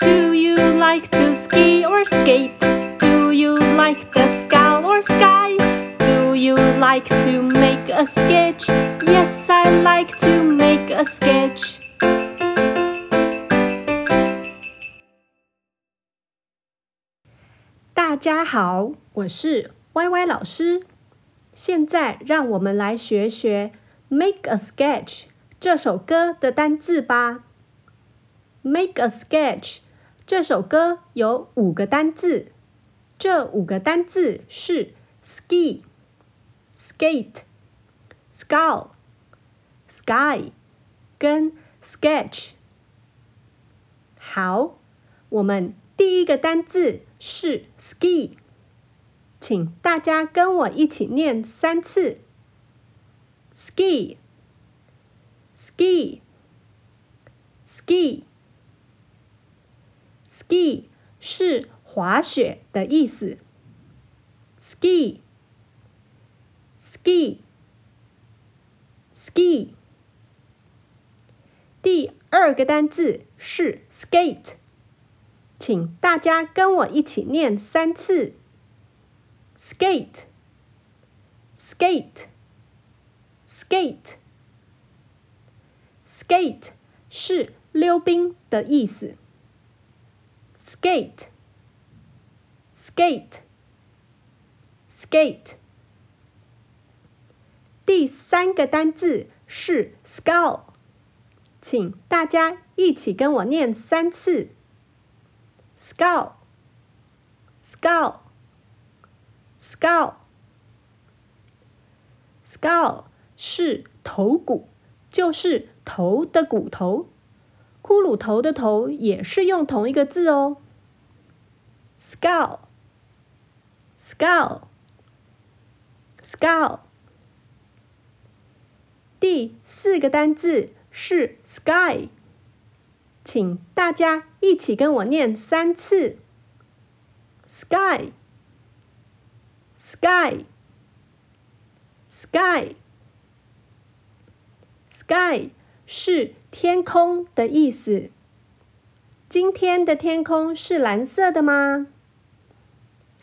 Do you like to ski or skate? Do you like the sky or sky? Do you like to make a sketch? Yes, I like to make a sketch. 大家好，我是歪歪老师。现在让我们来学学《Make a Sketch》这首歌的单字吧。Make a sketch 这首歌有五个单字，这五个单字是 ski、skate、skull、sky 跟 sketch。好，我们第一个单字是 ski，请大家跟我一起念三次：ski、ski、ski。Ski 是滑雪的意思。ski，ski，ski。第二个单字是 skate，请大家跟我一起念三次：skate，skate，skate。skate 是溜冰的意思。skate, skate, skate。第三个单字是 skull，请大家一起跟我念三次：skull, skull, skull, skull。是头骨，就是头的骨头。 骷髅头的头也是用同一个字哦，skull，skull，skull。第四个单字是 sky，请大家一起跟我念三次，sky，sky，sky，sky。是天空的意思。今天的天空是蓝色的吗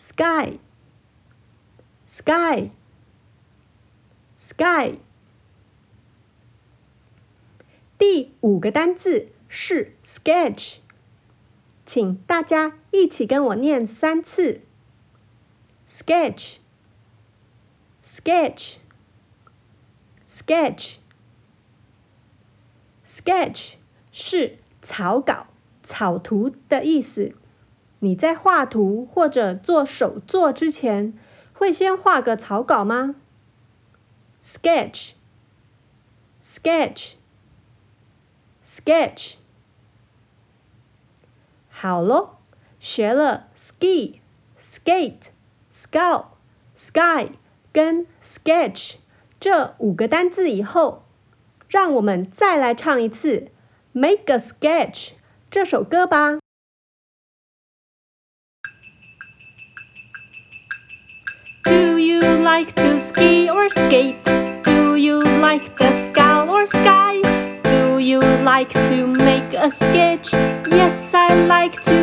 ？Sky，Sky，Sky。第五个单字是 sketch，请大家一起跟我念三次：sketch，sketch，sketch。Sketch Sketch 是草稿、草图的意思。你在画图或者做手作之前，会先画个草稿吗？Sketch，Sketch，Sketch。好喽，学了 ski、skate、skull、sky 跟 sketch 这五个单字以后。让我们再来唱一次《Make a Sketch》这首歌吧。Do you like to ski or skate? Do you like the skull or sky? Do you like to make a sketch? Yes, I like to.